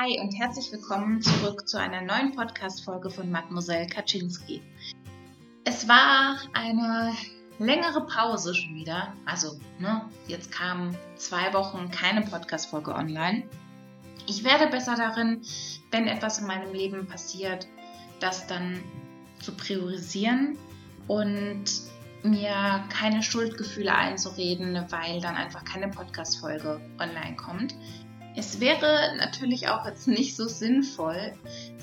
Hi und herzlich willkommen zurück zu einer neuen Podcast-Folge von Mademoiselle Kaczynski. Es war eine längere Pause schon wieder. Also, ne, jetzt kamen zwei Wochen keine Podcast-Folge online. Ich werde besser darin, wenn etwas in meinem Leben passiert, das dann zu priorisieren und mir keine Schuldgefühle einzureden, weil dann einfach keine Podcast-Folge online kommt. Es wäre natürlich auch jetzt nicht so sinnvoll,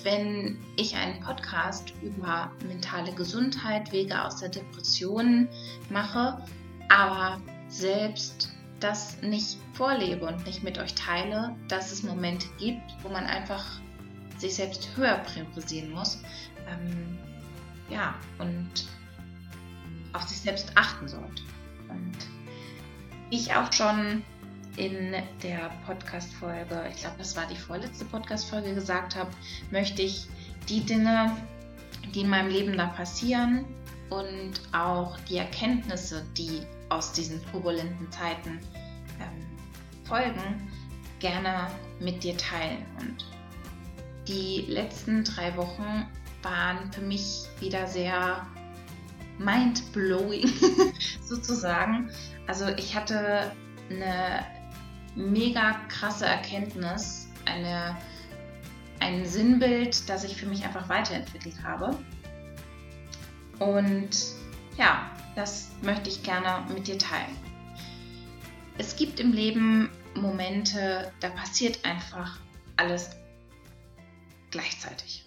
wenn ich einen Podcast über mentale Gesundheit, Wege aus der Depression mache, aber selbst das nicht vorlebe und nicht mit euch teile, dass es Momente gibt, wo man einfach sich selbst höher priorisieren muss. Ähm, ja, und auf sich selbst achten sollte. Und ich auch schon in der Podcast-Folge, ich glaube, das war die vorletzte Podcast-Folge, gesagt habe, möchte ich die Dinge, die in meinem Leben da passieren und auch die Erkenntnisse, die aus diesen turbulenten Zeiten ähm, folgen, gerne mit dir teilen. Und die letzten drei Wochen waren für mich wieder sehr mind-blowing sozusagen. Also ich hatte eine mega krasse Erkenntnis, eine, ein Sinnbild, das ich für mich einfach weiterentwickelt habe. Und ja, das möchte ich gerne mit dir teilen. Es gibt im Leben Momente, da passiert einfach alles gleichzeitig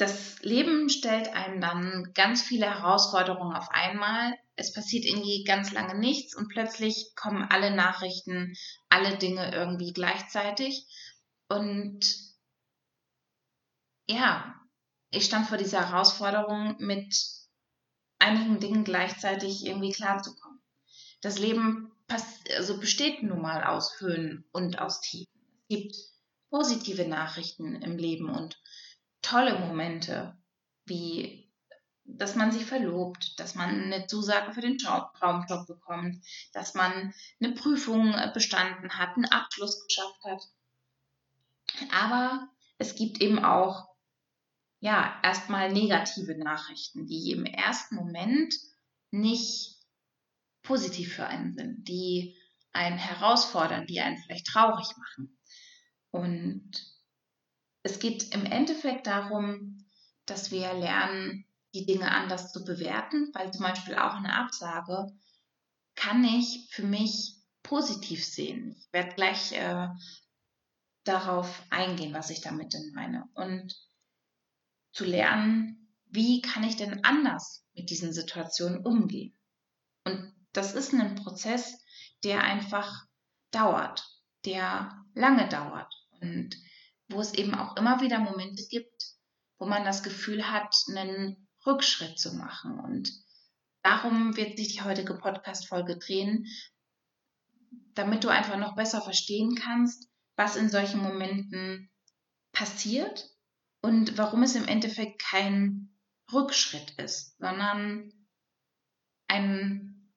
das Leben stellt einem dann ganz viele Herausforderungen auf einmal. Es passiert irgendwie ganz lange nichts und plötzlich kommen alle Nachrichten, alle Dinge irgendwie gleichzeitig. Und ja, ich stand vor dieser Herausforderung, mit einigen Dingen gleichzeitig irgendwie klarzukommen. Das Leben also besteht nun mal aus Höhen und aus Tiefen. Es gibt positive Nachrichten im Leben und tolle Momente, wie dass man sich verlobt, dass man eine Zusage für den Traumjob bekommt, dass man eine Prüfung äh, bestanden hat, einen Abschluss geschafft hat. Aber es gibt eben auch ja erstmal negative Nachrichten, die im ersten Moment nicht positiv für einen sind, die einen herausfordern, die einen vielleicht traurig machen. Und es geht im Endeffekt darum, dass wir lernen, die Dinge anders zu bewerten, weil zum Beispiel auch eine Absage kann ich für mich positiv sehen. Ich werde gleich äh, darauf eingehen, was ich damit denn meine. Und zu lernen, wie kann ich denn anders mit diesen Situationen umgehen. Und das ist ein Prozess, der einfach dauert, der lange dauert. Und wo es eben auch immer wieder Momente gibt, wo man das Gefühl hat, einen Rückschritt zu machen. Und darum wird sich die heutige Podcast-Folge drehen, damit du einfach noch besser verstehen kannst, was in solchen Momenten passiert und warum es im Endeffekt kein Rückschritt ist, sondern ein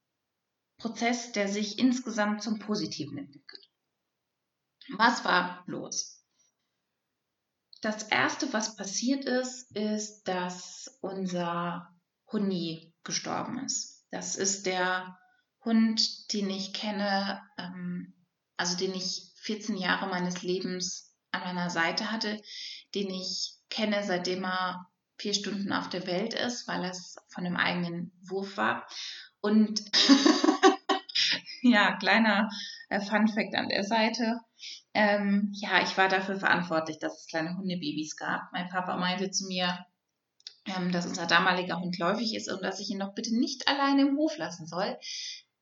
Prozess, der sich insgesamt zum Positiven entwickelt. Was war los? Das erste, was passiert ist, ist, dass unser Huni gestorben ist. Das ist der Hund, den ich kenne, ähm, also den ich 14 Jahre meines Lebens an meiner Seite hatte, den ich kenne, seitdem er vier Stunden auf der Welt ist, weil es von einem eigenen Wurf war. Und ja, kleiner äh, Fun Fact an der Seite. Ähm, ja, ich war dafür verantwortlich, dass es kleine Hundebabys gab. Mein Papa meinte zu mir, ähm, dass unser damaliger Hund läufig ist und dass ich ihn doch bitte nicht alleine im Hof lassen soll.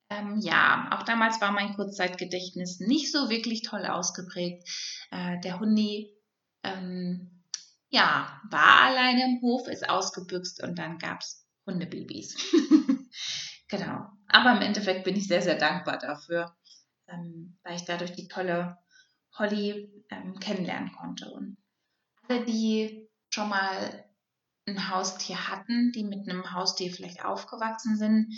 Ähm, ja, auch damals war mein Kurzzeitgedächtnis nicht so wirklich toll ausgeprägt. Äh, der Hundi, ähm, ja, war alleine im Hof, ist ausgebüxt und dann gab es Hundebabys. genau. Aber im Endeffekt bin ich sehr, sehr dankbar dafür, ähm, weil ich dadurch die tolle Holly ähm, kennenlernen konnte. Und alle, die schon mal ein Haustier hatten, die mit einem Haustier vielleicht aufgewachsen sind,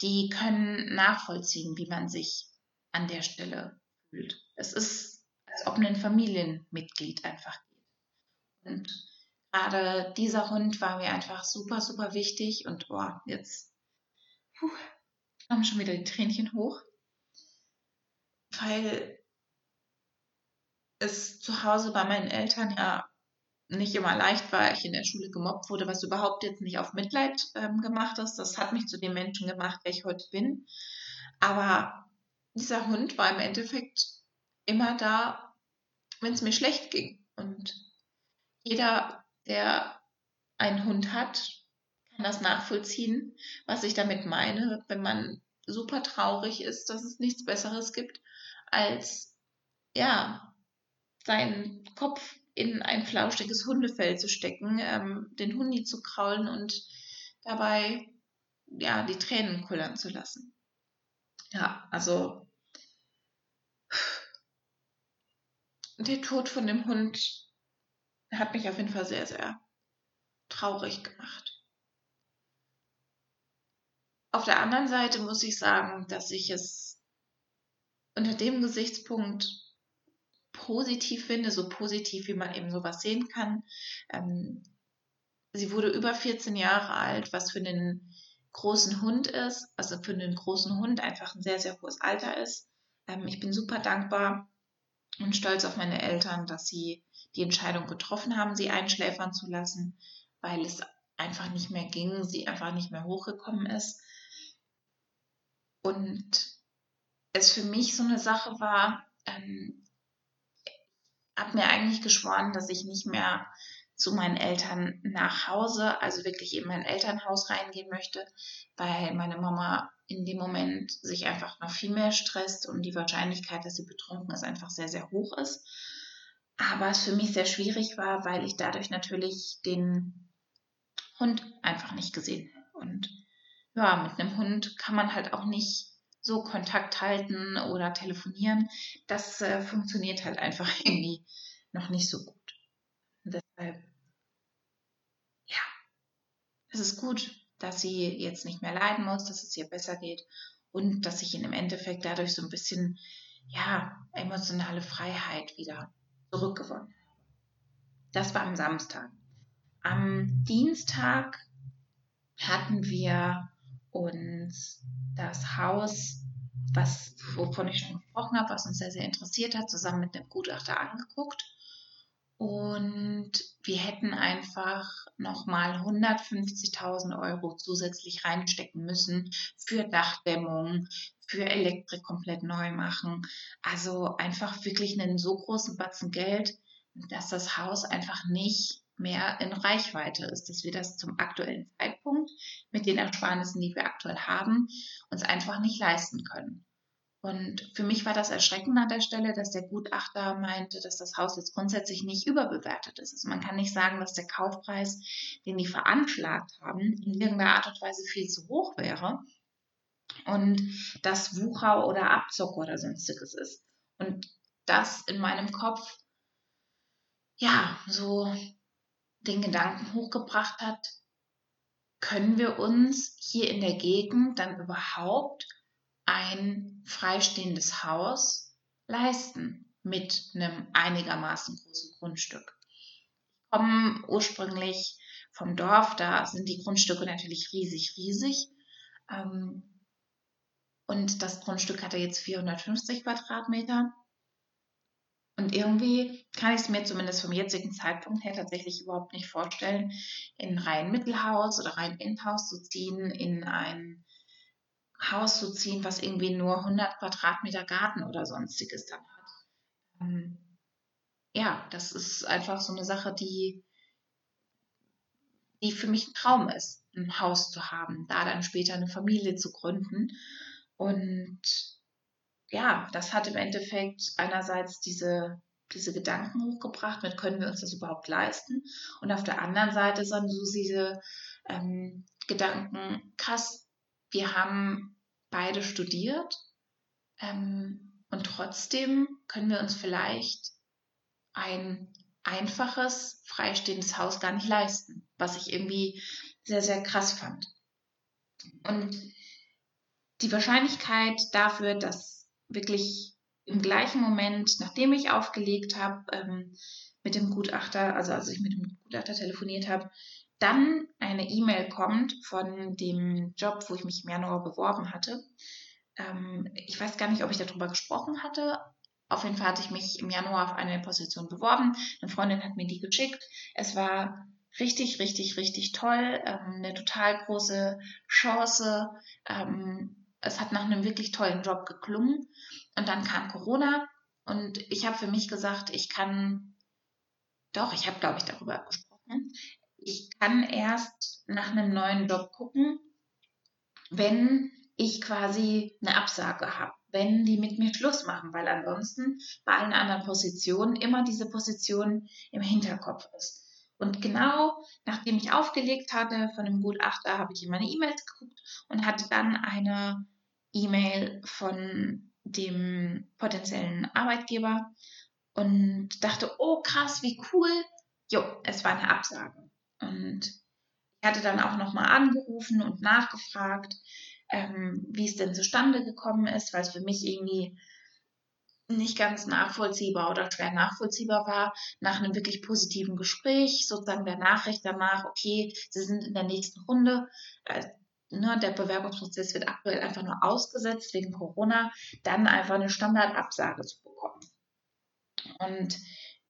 die können nachvollziehen, wie man sich an der Stelle fühlt. Es ist als ob ein Familienmitglied einfach geht. Und gerade dieser Hund war mir einfach super, super wichtig und oh, jetzt puh, kommen schon wieder die Tränchen hoch, weil es zu Hause bei meinen Eltern ja nicht immer leicht war, ich in der Schule gemobbt wurde, was überhaupt jetzt nicht auf Mitleid ähm, gemacht ist. Das hat mich zu dem Menschen gemacht, der ich heute bin. Aber dieser Hund war im Endeffekt immer da, wenn es mir schlecht ging. Und jeder, der einen Hund hat, kann das nachvollziehen, was ich damit meine, wenn man super traurig ist, dass es nichts Besseres gibt, als ja, seinen Kopf in ein flauschiges Hundefell zu stecken, ähm, den Hundi zu kraulen und dabei ja die Tränen kullern zu lassen. Ja, also der Tod von dem Hund hat mich auf jeden Fall sehr, sehr traurig gemacht. Auf der anderen Seite muss ich sagen, dass ich es unter dem Gesichtspunkt positiv finde, so positiv, wie man eben sowas sehen kann. Ähm, sie wurde über 14 Jahre alt, was für einen großen Hund ist, also für einen großen Hund einfach ein sehr, sehr hohes Alter ist. Ähm, ich bin super dankbar und stolz auf meine Eltern, dass sie die Entscheidung getroffen haben, sie einschläfern zu lassen, weil es einfach nicht mehr ging, sie einfach nicht mehr hochgekommen ist. Und es für mich so eine Sache war, ähm, habe mir eigentlich geschworen, dass ich nicht mehr zu meinen Eltern nach Hause, also wirklich in mein Elternhaus reingehen möchte, weil meine Mama in dem Moment sich einfach noch viel mehr stresst und die Wahrscheinlichkeit, dass sie betrunken ist, einfach sehr, sehr hoch ist. Aber es für mich sehr schwierig war, weil ich dadurch natürlich den Hund einfach nicht gesehen habe. Und ja, mit einem Hund kann man halt auch nicht so Kontakt halten oder telefonieren. Das äh, funktioniert halt einfach irgendwie noch nicht so gut. Und deshalb, ja, es ist gut, dass sie jetzt nicht mehr leiden muss, dass es ihr besser geht und dass ich ihn im Endeffekt dadurch so ein bisschen, ja, emotionale Freiheit wieder zurückgewonnen habe. Das war am Samstag. Am Dienstag hatten wir uns das Haus, was, wovon ich schon gesprochen habe, was uns sehr, sehr interessiert hat, zusammen mit einem Gutachter angeguckt. Und wir hätten einfach nochmal 150.000 Euro zusätzlich reinstecken müssen für Dachdämmung, für Elektrik komplett neu machen. Also einfach wirklich einen so großen Batzen Geld, dass das Haus einfach nicht mehr in Reichweite ist, dass wir das zum aktuellen Zeitpunkt mit den Ersparnissen, die wir aktuell haben, uns einfach nicht leisten können. Und für mich war das erschreckend an der Stelle, dass der Gutachter meinte, dass das Haus jetzt grundsätzlich nicht überbewertet ist. Also man kann nicht sagen, dass der Kaufpreis, den die veranschlagt haben, in irgendeiner Art und Weise viel zu hoch wäre und das Wucher oder Abzock oder sonstiges ist. Und das in meinem Kopf, ja, so den Gedanken hochgebracht hat, können wir uns hier in der Gegend dann überhaupt ein freistehendes Haus leisten mit einem einigermaßen großen Grundstück. Ich komme ursprünglich vom Dorf, da sind die Grundstücke natürlich riesig, riesig. Ähm, und das Grundstück hatte jetzt 450 Quadratmeter. Und irgendwie kann ich es mir zumindest vom jetzigen Zeitpunkt her tatsächlich überhaupt nicht vorstellen, in ein rein Mittelhaus oder rein Endhaus zu ziehen, in ein Haus zu ziehen, was irgendwie nur 100 Quadratmeter Garten oder sonstiges dann hat. Ähm, ja, das ist einfach so eine Sache, die, die für mich ein Traum ist, ein Haus zu haben, da dann später eine Familie zu gründen. Und ja, das hat im Endeffekt einerseits diese, diese Gedanken hochgebracht, mit können wir uns das überhaupt leisten? Und auf der anderen Seite sind so diese ähm, Gedanken, krass, wir haben beide studiert ähm, und trotzdem können wir uns vielleicht ein einfaches, freistehendes Haus gar nicht leisten, was ich irgendwie sehr, sehr krass fand. Und die Wahrscheinlichkeit dafür, dass wirklich im gleichen Moment, nachdem ich aufgelegt habe, ähm, mit dem Gutachter, also als ich mit dem Gutachter telefoniert habe, dann eine E-Mail kommt von dem Job, wo ich mich im Januar beworben hatte. Ähm, ich weiß gar nicht, ob ich darüber gesprochen hatte. Auf jeden Fall hatte ich mich im Januar auf eine Position beworben. Eine Freundin hat mir die geschickt. Es war richtig, richtig, richtig toll. Ähm, eine total große Chance. Ähm, es hat nach einem wirklich tollen Job geklungen. Und dann kam Corona und ich habe für mich gesagt, ich kann, doch, ich habe, glaube ich, darüber gesprochen, ich kann erst nach einem neuen Job gucken, wenn ich quasi eine Absage habe, wenn die mit mir Schluss machen, weil ansonsten bei allen anderen Positionen immer diese Position im Hinterkopf ist. Und genau nachdem ich aufgelegt hatte von dem Gutachter, habe ich in meine E-Mails geguckt und hatte dann eine E-Mail von dem potenziellen Arbeitgeber und dachte, oh krass, wie cool. Jo, es war eine Absage. Und ich hatte dann auch nochmal angerufen und nachgefragt, ähm, wie es denn zustande gekommen ist, weil es für mich irgendwie nicht ganz nachvollziehbar oder schwer nachvollziehbar war, nach einem wirklich positiven Gespräch, sozusagen der Nachricht danach, okay, Sie sind in der nächsten Runde, äh, ne, der Bewerbungsprozess wird aktuell einfach nur ausgesetzt wegen Corona, dann einfach eine Standardabsage zu bekommen. Und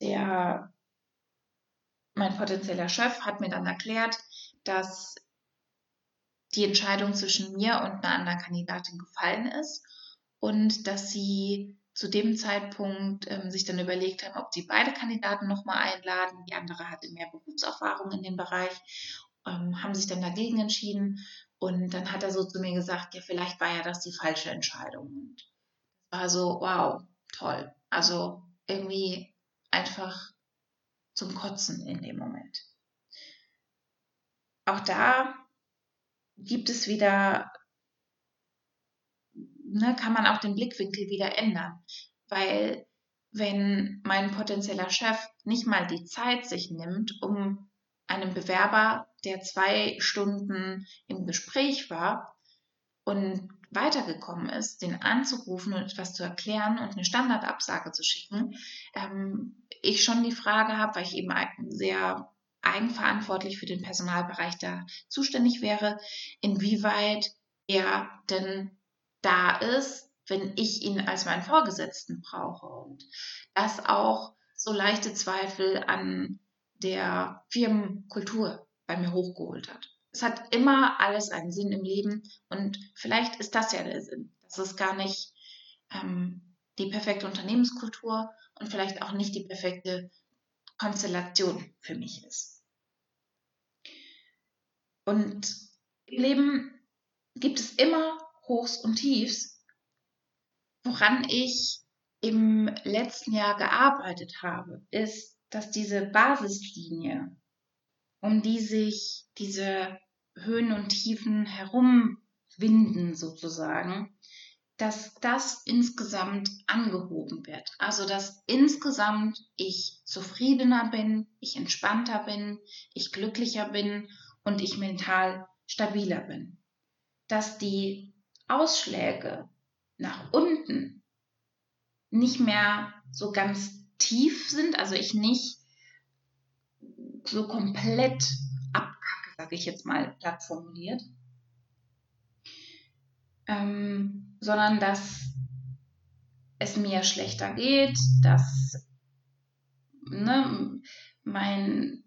der, mein potenzieller Chef hat mir dann erklärt, dass die Entscheidung zwischen mir und einer anderen Kandidatin gefallen ist und dass sie zu dem Zeitpunkt ähm, sich dann überlegt haben, ob sie beide Kandidaten nochmal einladen. Die andere hatte mehr Berufserfahrung in dem Bereich, ähm, haben sich dann dagegen entschieden und dann hat er so zu mir gesagt, ja, vielleicht war ja das die falsche Entscheidung. Und war so, wow, toll. Also irgendwie einfach zum Kotzen in dem Moment. Auch da gibt es wieder, ne, kann man auch den Blickwinkel wieder ändern. Weil wenn mein potenzieller Chef nicht mal die Zeit sich nimmt, um einem Bewerber, der zwei Stunden im Gespräch war und weitergekommen ist, den anzurufen und etwas zu erklären und eine Standardabsage zu schicken, ähm, ich schon die Frage habe, weil ich eben sehr eigenverantwortlich für den Personalbereich da zuständig wäre, inwieweit er denn da ist, wenn ich ihn als meinen Vorgesetzten brauche. Und das auch so leichte Zweifel an der Firmenkultur bei mir hochgeholt hat. Es hat immer alles einen Sinn im Leben und vielleicht ist das ja der Sinn, dass es gar nicht ähm, die perfekte Unternehmenskultur und vielleicht auch nicht die perfekte Konstellation für mich ist. Und im Leben gibt es immer Hochs und Tiefs, woran ich im letzten Jahr gearbeitet habe, ist dass diese Basislinie, um die sich diese Höhen und Tiefen herumwinden sozusagen, dass das insgesamt angehoben wird. Also dass insgesamt ich zufriedener bin, ich entspannter bin, ich glücklicher bin und ich mental stabiler bin. Dass die Ausschläge nach unten nicht mehr so ganz tief sind, also ich nicht so komplett abkacke, sage ich jetzt mal platt formuliert, ähm, sondern dass es mir schlechter geht, dass ne, mein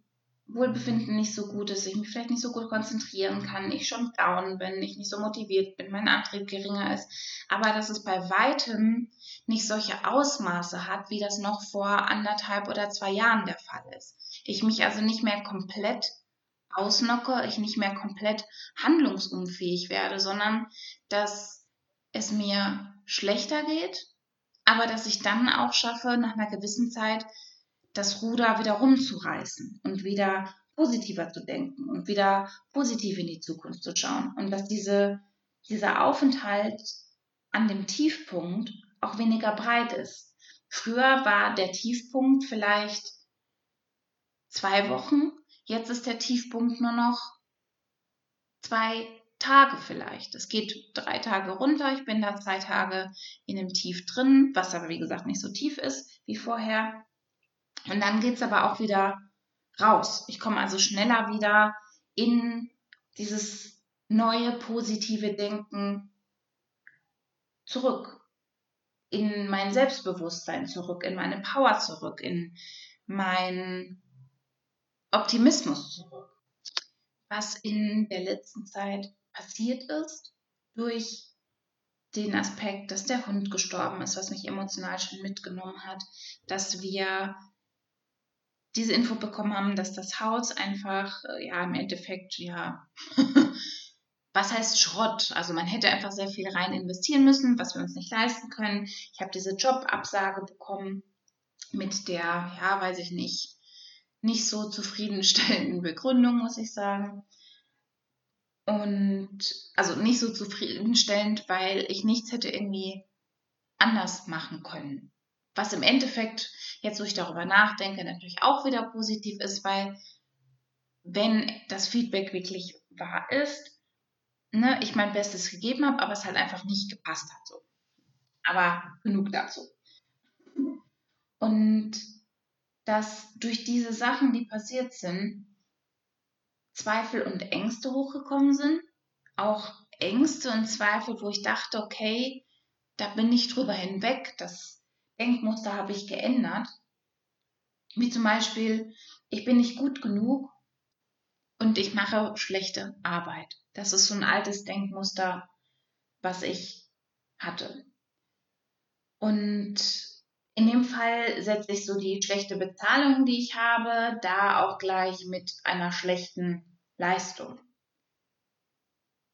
Wohlbefinden nicht so gut ist, ich mich vielleicht nicht so gut konzentrieren kann, ich schon down bin, ich nicht so motiviert bin, mein Antrieb geringer ist, aber dass es bei weitem nicht solche Ausmaße hat, wie das noch vor anderthalb oder zwei Jahren der Fall ist. Ich mich also nicht mehr komplett ausnocke, ich nicht mehr komplett handlungsunfähig werde, sondern dass es mir schlechter geht, aber dass ich dann auch schaffe, nach einer gewissen Zeit das Ruder wieder rumzureißen und wieder positiver zu denken und wieder positiv in die Zukunft zu schauen. Und dass diese, dieser Aufenthalt an dem Tiefpunkt auch weniger breit ist. Früher war der Tiefpunkt vielleicht zwei Wochen, jetzt ist der Tiefpunkt nur noch zwei Tage vielleicht. Es geht drei Tage runter, ich bin da zwei Tage in einem Tief drin, was aber wie gesagt nicht so tief ist wie vorher. Und dann geht es aber auch wieder raus. Ich komme also schneller wieder in dieses neue positive Denken zurück. In mein Selbstbewusstsein zurück, in meine Power zurück, in mein Optimismus zurück. Was in der letzten Zeit passiert ist durch den Aspekt, dass der Hund gestorben ist, was mich emotional schon mitgenommen hat, dass wir diese Info bekommen haben, dass das Haus einfach, äh, ja, im Endeffekt, ja, was heißt Schrott? Also man hätte einfach sehr viel rein investieren müssen, was wir uns nicht leisten können. Ich habe diese Jobabsage bekommen mit der, ja, weiß ich nicht, nicht so zufriedenstellenden Begründung, muss ich sagen. Und also nicht so zufriedenstellend, weil ich nichts hätte irgendwie anders machen können. Was im Endeffekt, jetzt wo ich darüber nachdenke, natürlich auch wieder positiv ist, weil wenn das Feedback wirklich wahr ist, ne, ich mein Bestes gegeben habe, aber es halt einfach nicht gepasst hat. So. Aber genug dazu. Und dass durch diese Sachen, die passiert sind, Zweifel und Ängste hochgekommen sind. Auch Ängste und Zweifel, wo ich dachte, okay, da bin ich drüber hinweg, das Denkmuster habe ich geändert. Wie zum Beispiel, ich bin nicht gut genug und ich mache schlechte Arbeit. Das ist so ein altes Denkmuster, was ich hatte. Und in dem Fall setze ich so die schlechte Bezahlung, die ich habe, da auch gleich mit einer schlechten Leistung.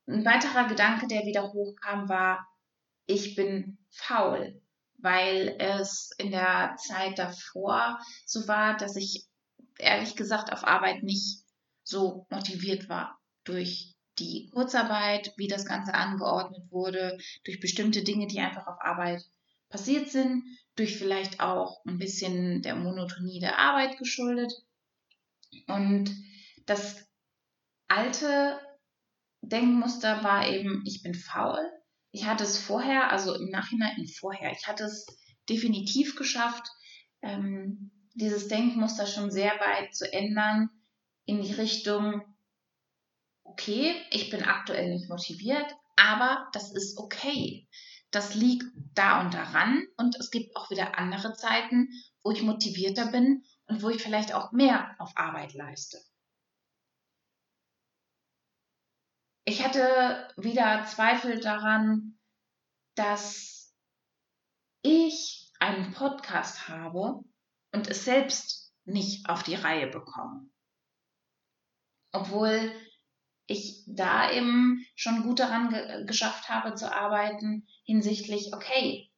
Ein weiterer Gedanke, der wieder hochkam, war, ich bin faul, weil es in der Zeit davor so war, dass ich ehrlich gesagt auf Arbeit nicht so motiviert war durch die Kurzarbeit, wie das Ganze angeordnet wurde, durch bestimmte Dinge, die einfach auf Arbeit passiert sind, durch vielleicht auch ein bisschen der Monotonie der Arbeit geschuldet. Und das alte Denkmuster war eben, ich bin faul. Ich hatte es vorher, also im Nachhinein vorher, ich hatte es definitiv geschafft, ähm, dieses Denkmuster schon sehr weit zu ändern in die Richtung, okay, ich bin aktuell nicht motiviert, aber das ist okay das liegt da und daran und es gibt auch wieder andere Zeiten, wo ich motivierter bin und wo ich vielleicht auch mehr auf Arbeit leiste. Ich hatte wieder Zweifel daran, dass ich einen Podcast habe und es selbst nicht auf die Reihe bekomme. Obwohl ich da eben schon gut daran ge geschafft habe zu arbeiten hinsichtlich, okay,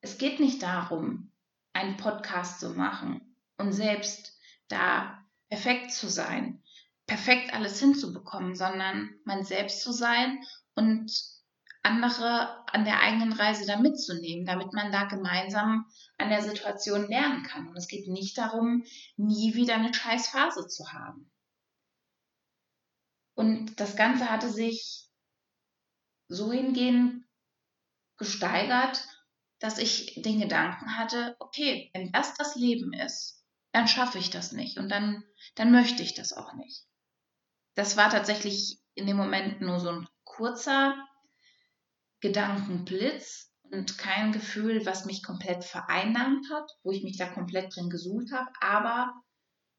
es geht nicht darum, einen Podcast zu machen und selbst da perfekt zu sein, perfekt alles hinzubekommen, sondern man selbst zu sein und andere an der eigenen Reise da mitzunehmen, damit man da gemeinsam an der Situation lernen kann. Und es geht nicht darum, nie wieder eine scheiß Phase zu haben. Und das Ganze hatte sich so hingehend gesteigert, dass ich den Gedanken hatte, okay, wenn das das Leben ist, dann schaffe ich das nicht und dann, dann möchte ich das auch nicht. Das war tatsächlich in dem Moment nur so ein kurzer Gedankenblitz und kein Gefühl, was mich komplett vereinnahmt hat, wo ich mich da komplett drin gesuhlt habe, aber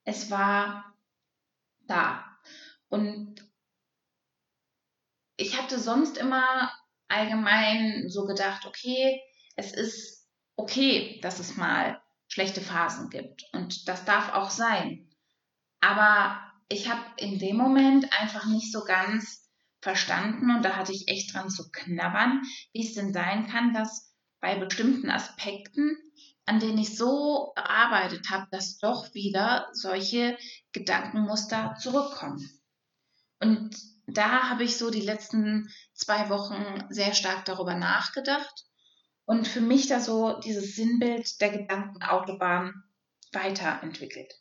es war da. Und ich hatte sonst immer allgemein so gedacht, okay, es ist okay, dass es mal schlechte Phasen gibt und das darf auch sein. Aber ich habe in dem Moment einfach nicht so ganz verstanden und da hatte ich echt dran zu knabbern, wie es denn sein kann, dass bei bestimmten Aspekten, an denen ich so gearbeitet habe, dass doch wieder solche Gedankenmuster zurückkommen. Und da habe ich so die letzten zwei Wochen sehr stark darüber nachgedacht und für mich da so dieses Sinnbild der Gedankenautobahn weiterentwickelt.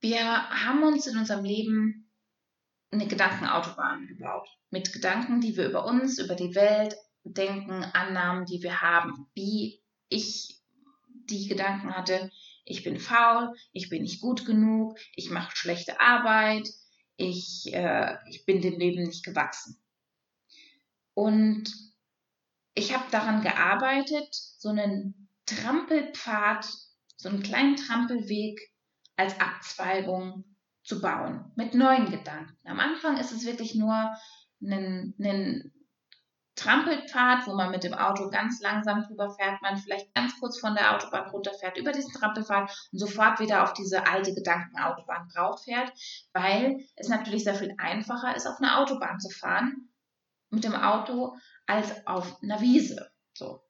Wir haben uns in unserem Leben eine Gedankenautobahn gebaut. Mit Gedanken, die wir über uns, über die Welt denken, Annahmen, die wir haben. Wie ich die Gedanken hatte, ich bin faul, ich bin nicht gut genug, ich mache schlechte Arbeit, ich, äh, ich bin dem Leben nicht gewachsen. Und ich habe daran gearbeitet, so einen Trampelpfad, so einen kleinen Trampelweg als Abzweigung zu bauen, mit neuen Gedanken. Am Anfang ist es wirklich nur ein, ein Trampelpfad, wo man mit dem Auto ganz langsam drüber fährt, man vielleicht ganz kurz von der Autobahn runterfährt, über diesen Trampelpfad und sofort wieder auf diese alte Gedankenautobahn drauf fährt, weil es natürlich sehr viel einfacher ist, auf einer Autobahn zu fahren mit dem Auto als auf einer Wiese. So.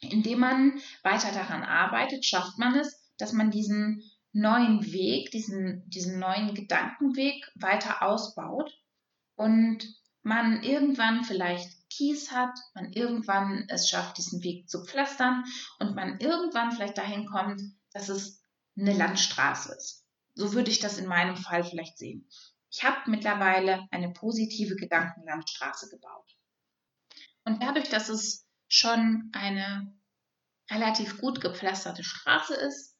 Indem man weiter daran arbeitet, schafft man es, dass man diesen neuen Weg, diesen, diesen neuen Gedankenweg weiter ausbaut und man irgendwann vielleicht Kies hat, man irgendwann es schafft, diesen Weg zu pflastern und man irgendwann vielleicht dahin kommt, dass es eine Landstraße ist. So würde ich das in meinem Fall vielleicht sehen. Ich habe mittlerweile eine positive Gedankenlandstraße gebaut. Und dadurch, dass es schon eine relativ gut gepflasterte Straße ist,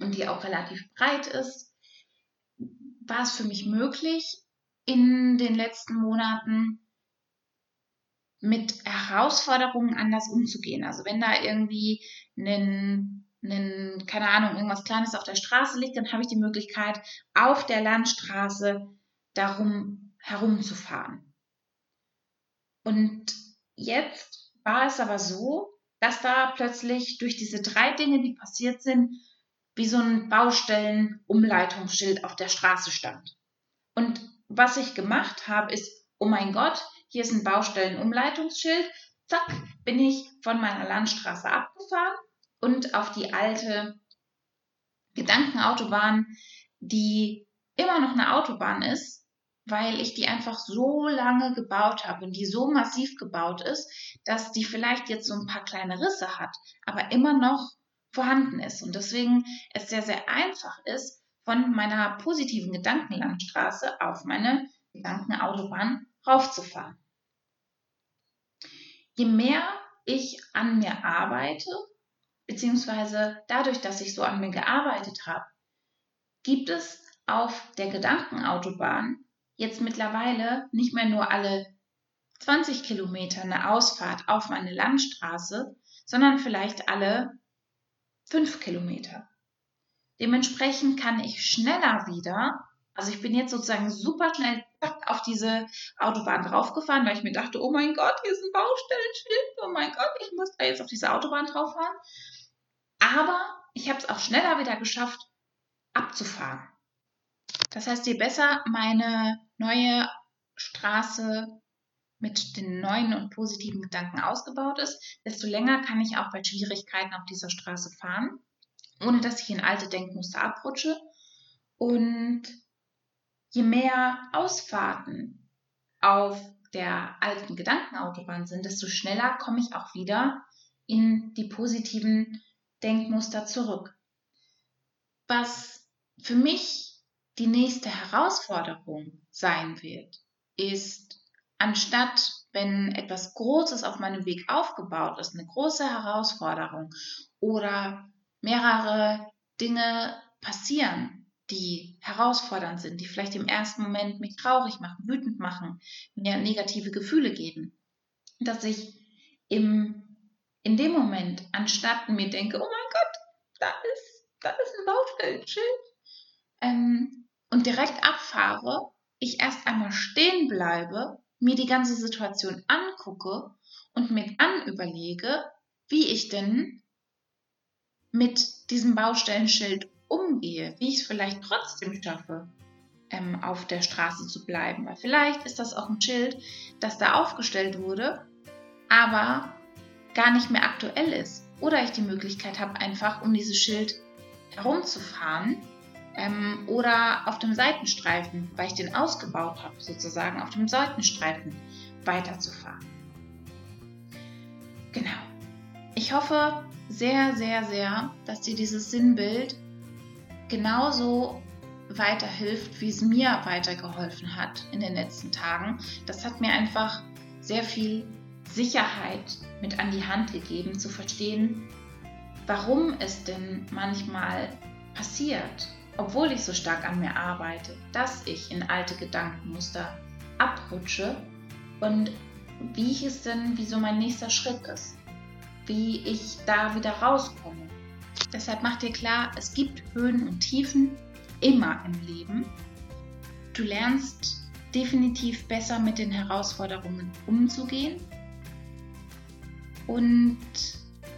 und die auch relativ breit ist, war es für mich möglich, in den letzten Monaten mit Herausforderungen anders umzugehen. Also wenn da irgendwie ein, ein, keine Ahnung, irgendwas Kleines auf der Straße liegt, dann habe ich die Möglichkeit, auf der Landstraße darum herumzufahren. Und jetzt war es aber so, dass da plötzlich durch diese drei Dinge, die passiert sind, wie so ein Baustellenumleitungsschild auf der Straße stand. Und was ich gemacht habe, ist, oh mein Gott, hier ist ein Baustellenumleitungsschild. Zack, bin ich von meiner Landstraße abgefahren und auf die alte Gedankenautobahn, die immer noch eine Autobahn ist, weil ich die einfach so lange gebaut habe und die so massiv gebaut ist, dass die vielleicht jetzt so ein paar kleine Risse hat, aber immer noch vorhanden ist. Und deswegen es sehr, sehr einfach ist, von meiner positiven Gedankenlandstraße auf meine Gedankenautobahn raufzufahren. Je mehr ich an mir arbeite, beziehungsweise dadurch, dass ich so an mir gearbeitet habe, gibt es auf der Gedankenautobahn jetzt mittlerweile nicht mehr nur alle 20 Kilometer eine Ausfahrt auf meine Landstraße, sondern vielleicht alle fünf Kilometer. Dementsprechend kann ich schneller wieder, also ich bin jetzt sozusagen super schnell auf diese Autobahn draufgefahren, weil ich mir dachte, oh mein Gott, hier ist ein Baustellenschild, oh mein Gott, ich muss da jetzt auf diese Autobahn drauf fahren. Aber ich habe es auch schneller wieder geschafft, abzufahren. Das heißt, je besser meine neue Straße mit den neuen und positiven Gedanken ausgebaut ist, desto länger kann ich auch bei Schwierigkeiten auf dieser Straße fahren, ohne dass ich in alte Denkmuster abrutsche. Und je mehr Ausfahrten auf der alten Gedankenautobahn sind, desto schneller komme ich auch wieder in die positiven Denkmuster zurück. Was für mich die nächste Herausforderung sein wird, ist anstatt wenn etwas Großes auf meinem Weg aufgebaut ist, eine große Herausforderung oder mehrere Dinge passieren, die herausfordernd sind, die vielleicht im ersten Moment mich traurig machen, wütend machen, mir negative Gefühle geben, dass ich im, in dem Moment, anstatt mir denke, oh mein Gott, da ist, da ist ein Baustellenschild, ähm, und direkt abfahre, ich erst einmal stehen bleibe mir die ganze Situation angucke und mir dann überlege, wie ich denn mit diesem Baustellenschild umgehe, wie ich es vielleicht trotzdem schaffe, ähm, auf der Straße zu bleiben. Weil vielleicht ist das auch ein Schild, das da aufgestellt wurde, aber gar nicht mehr aktuell ist. Oder ich die Möglichkeit habe, einfach um dieses Schild herumzufahren ähm, oder auf dem Seitenstreifen, weil ich den ausgebaut habe, sozusagen auf dem Seitenstreifen weiterzufahren. Genau. Ich hoffe sehr, sehr, sehr, dass dir dieses Sinnbild genauso weiterhilft, wie es mir weitergeholfen hat in den letzten Tagen. Das hat mir einfach sehr viel Sicherheit mit an die Hand gegeben, zu verstehen, warum es denn manchmal passiert, obwohl ich so stark an mir arbeite, dass ich in alte Gedankenmuster abrutsche und wie ich es denn, wie so mein nächster Schritt ist, wie ich da wieder rauskomme. Deshalb mach dir klar, es gibt Höhen und Tiefen immer im Leben. Du lernst definitiv besser mit den Herausforderungen umzugehen und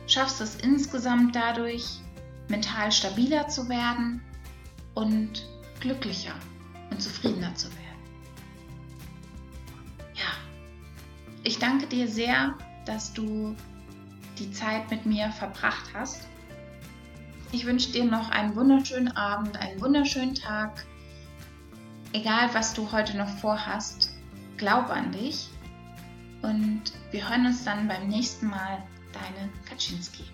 schaffst es insgesamt dadurch, mental stabiler zu werden und glücklicher und zufriedener zu werden. Ja, ich danke dir sehr, dass du die Zeit mit mir verbracht hast. Ich wünsche dir noch einen wunderschönen Abend, einen wunderschönen Tag. Egal, was du heute noch vorhast, glaub an dich. Und wir hören uns dann beim nächsten Mal. Deine Kaczynski.